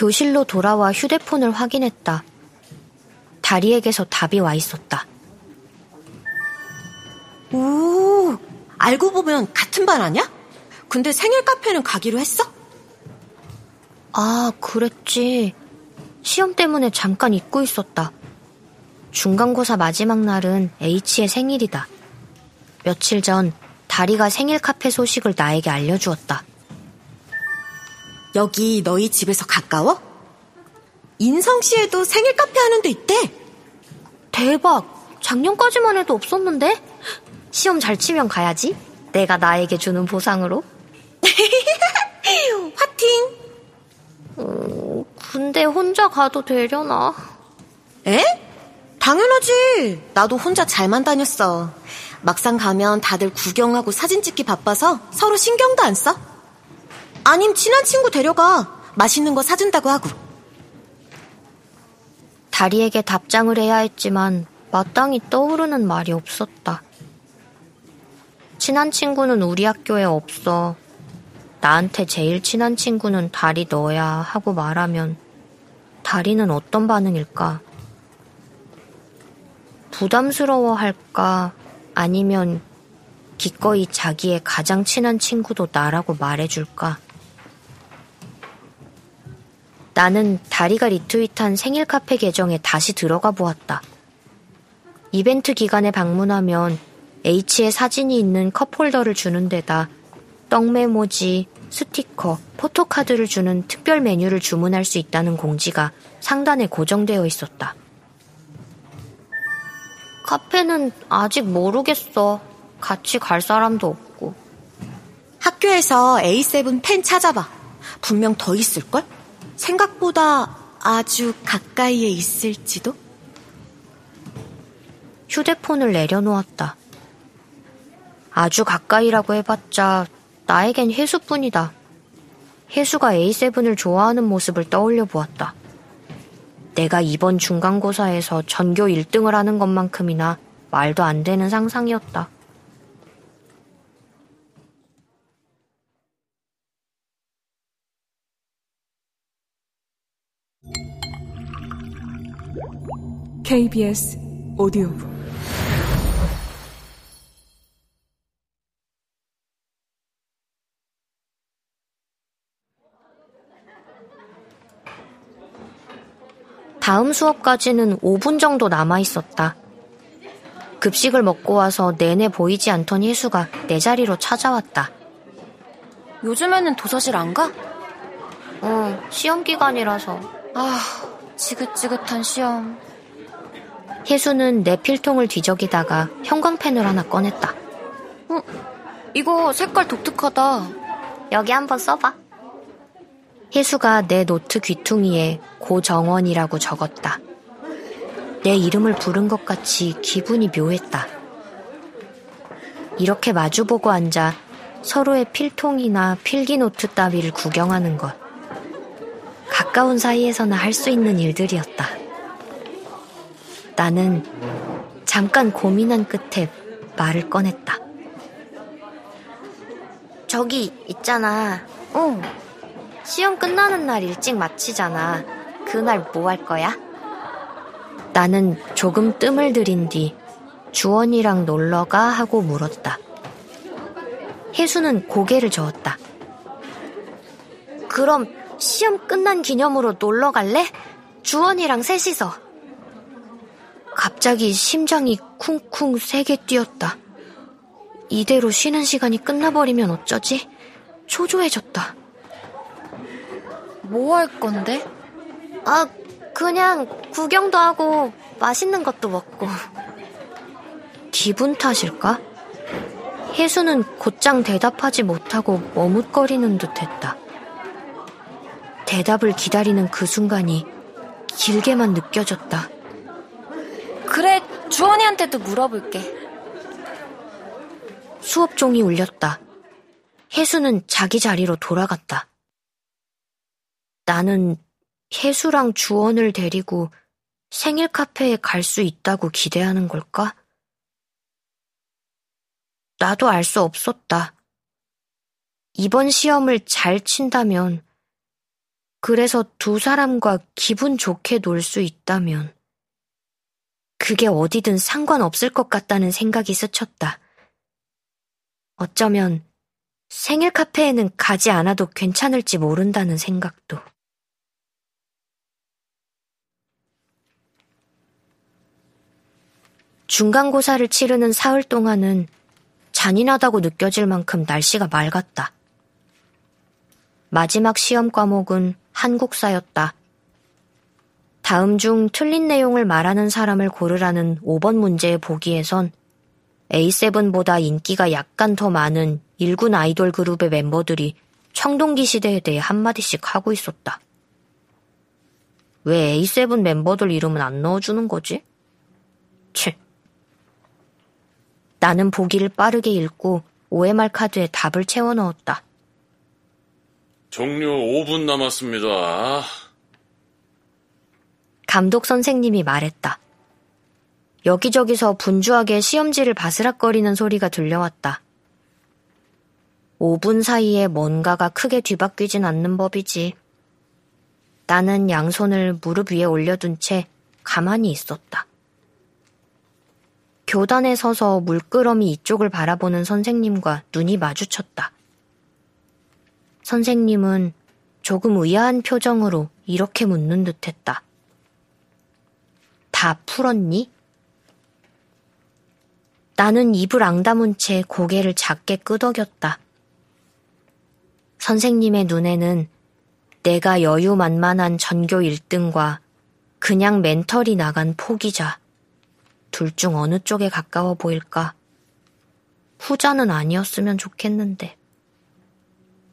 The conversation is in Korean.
교실로 돌아와 휴대폰을 확인했다. 다리에게서 답이 와 있었다. 오, 알고 보면 같은 반 아냐? 근데 생일 카페는 가기로 했어? 아, 그랬지. 시험 때문에 잠깐 잊고 있었다. 중간고사 마지막 날은 H의 생일이다. 며칠 전 다리가 생일 카페 소식을 나에게 알려주었다. 여기 너희 집에서 가까워? 인성시에도 생일 카페 하는 데 있대. 대박! 작년까지만 해도 없었는데? 시험 잘 치면 가야지. 내가 나에게 주는 보상으로. 화팅! 음, 근데 혼자 가도 되려나? 에? 당연하지. 나도 혼자 잘만 다녔어. 막상 가면 다들 구경하고 사진 찍기 바빠서 서로 신경도 안 써. 아님 친한 친구 데려가. 맛있는 거 사준다고 하고. 다리에게 답장을 해야 했지만 마땅히 떠오르는 말이 없었다. 친한 친구는 우리 학교에 없어. 나한테 제일 친한 친구는 다리 너야 하고 말하면 다리는 어떤 반응일까? 부담스러워 할까? 아니면 기꺼이 자기의 가장 친한 친구도 나라고 말해줄까? 나는 다리가 리트윗한 생일 카페 계정에 다시 들어가 보았다. 이벤트 기간에 방문하면 H의 사진이 있는 컵홀더를 주는 데다 떡메모지, 스티커, 포토카드를 주는 특별 메뉴를 주문할 수 있다는 공지가 상단에 고정되어 있었다. 카페는 아직 모르겠어. 같이 갈 사람도 없고. 학교에서 A7 펜 찾아봐. 분명 더 있을걸? 생각보다 아주 가까이에 있을지도? 휴대폰을 내려놓았다. 아주 가까이라고 해봤자 나에겐 혜수뿐이다. 혜수가 A7을 좋아하는 모습을 떠올려 보았다. 내가 이번 중간고사에서 전교 1등을 하는 것만큼이나 말도 안 되는 상상이었다. KBS 오디오북 다음 수업까지는 5분 정도 남아 있었다. 급식을 먹고 와서 내내 보이지 않던 희수가 내 자리로 찾아왔다. 요즘에는 도서실 안 가? 어, 시험 기간이라서. 아, 지긋지긋한 시험. 혜수는 내 필통을 뒤적이다가 형광펜을 하나 꺼냈다. 어, 이거 색깔 독특하다. 여기 한번 써봐. 혜수가 내 노트 귀퉁이에 고정원이라고 적었다. 내 이름을 부른 것 같이 기분이 묘했다. 이렇게 마주보고 앉아 서로의 필통이나 필기노트 따위를 구경하는 것. 가까운 사이에서나 할 수 있는 일들이었다. 나는 잠깐 고민한 끝에 말을 꺼냈다. 저기 있잖아. 어. 시험 끝나는 날 일찍 마치잖아. 그날 뭐 할 거야? 나는 조금 뜸을 들인 뒤 주원이랑 놀러 가 하고 물었다. 혜수는 고개를 저었다. 그럼 시험 끝난 기념으로 놀러 갈래? 주원이랑 셋이서. 갑자기 심장이 쿵쿵 세게 뛰었다. 이대로 쉬는 시간이 끝나버리면 어쩌지? 초조해졌다. 뭐 할 건데? 아, 그냥 구경도 하고 맛있는 것도 먹고. 기분 탓일까? 혜수는 곧장 대답하지 못하고 머뭇거리는 듯 했다. 대답을 기다리는 그 순간이 길게만 느껴졌다. 주원이한테도 물어볼게. 수업 종이 울렸다. 혜수는 자기 자리로 돌아갔다. 나는 혜수랑 주원을 데리고 생일 카페에 갈 수 있다고 기대하는 걸까? 나도 알 수 없었다. 이번 시험을 잘 친다면 그래서 두 사람과 기분 좋게 놀 수 있다면 그게 어디든 상관없을 것 같다는 생각이 스쳤다. 어쩌면 생일 카페에는 가지 않아도 괜찮을지 모른다는 생각도. 중간고사를 치르는 사흘 동안은 잔인하다고 느껴질 만큼 날씨가 맑았다. 마지막 시험 과목은 한국사였다. 다음 중 틀린 내용을 말하는 사람을 고르라는 5번 문제의 보기에선 A7보다 인기가 약간 더 많은 일군 아이돌 그룹의 멤버들이 청동기 시대에 대해 한마디씩 하고 있었다. 왜 A7 멤버들 이름은 안 넣어주는 거지? 치. 나는 보기를 빠르게 읽고 OMR 카드에 답을 채워 넣었다. 종료 5분 남았습니다. 감독 선생님이 말했다. 여기저기서 분주하게 시험지를 바스락거리는 소리가 들려왔다. 5분 사이에 뭔가가 크게 뒤바뀌진 않는 법이지. 나는 양손을 무릎 위에 올려둔 채 가만히 있었다. 교단에 서서 물끄러미 이쪽을 바라보는 선생님과 눈이 마주쳤다. 선생님은 조금 의아한 표정으로 이렇게 묻는 듯 했다. 다 풀었니? 나는 입을 앙다문 채 고개를 작게 끄덕였다. 선생님의 눈에는 내가 여유만만한 전교 1등과 그냥 멘털이 나간 포기자, 둘 중 어느 쪽에 가까워 보일까? 후자는 아니었으면 좋겠는데.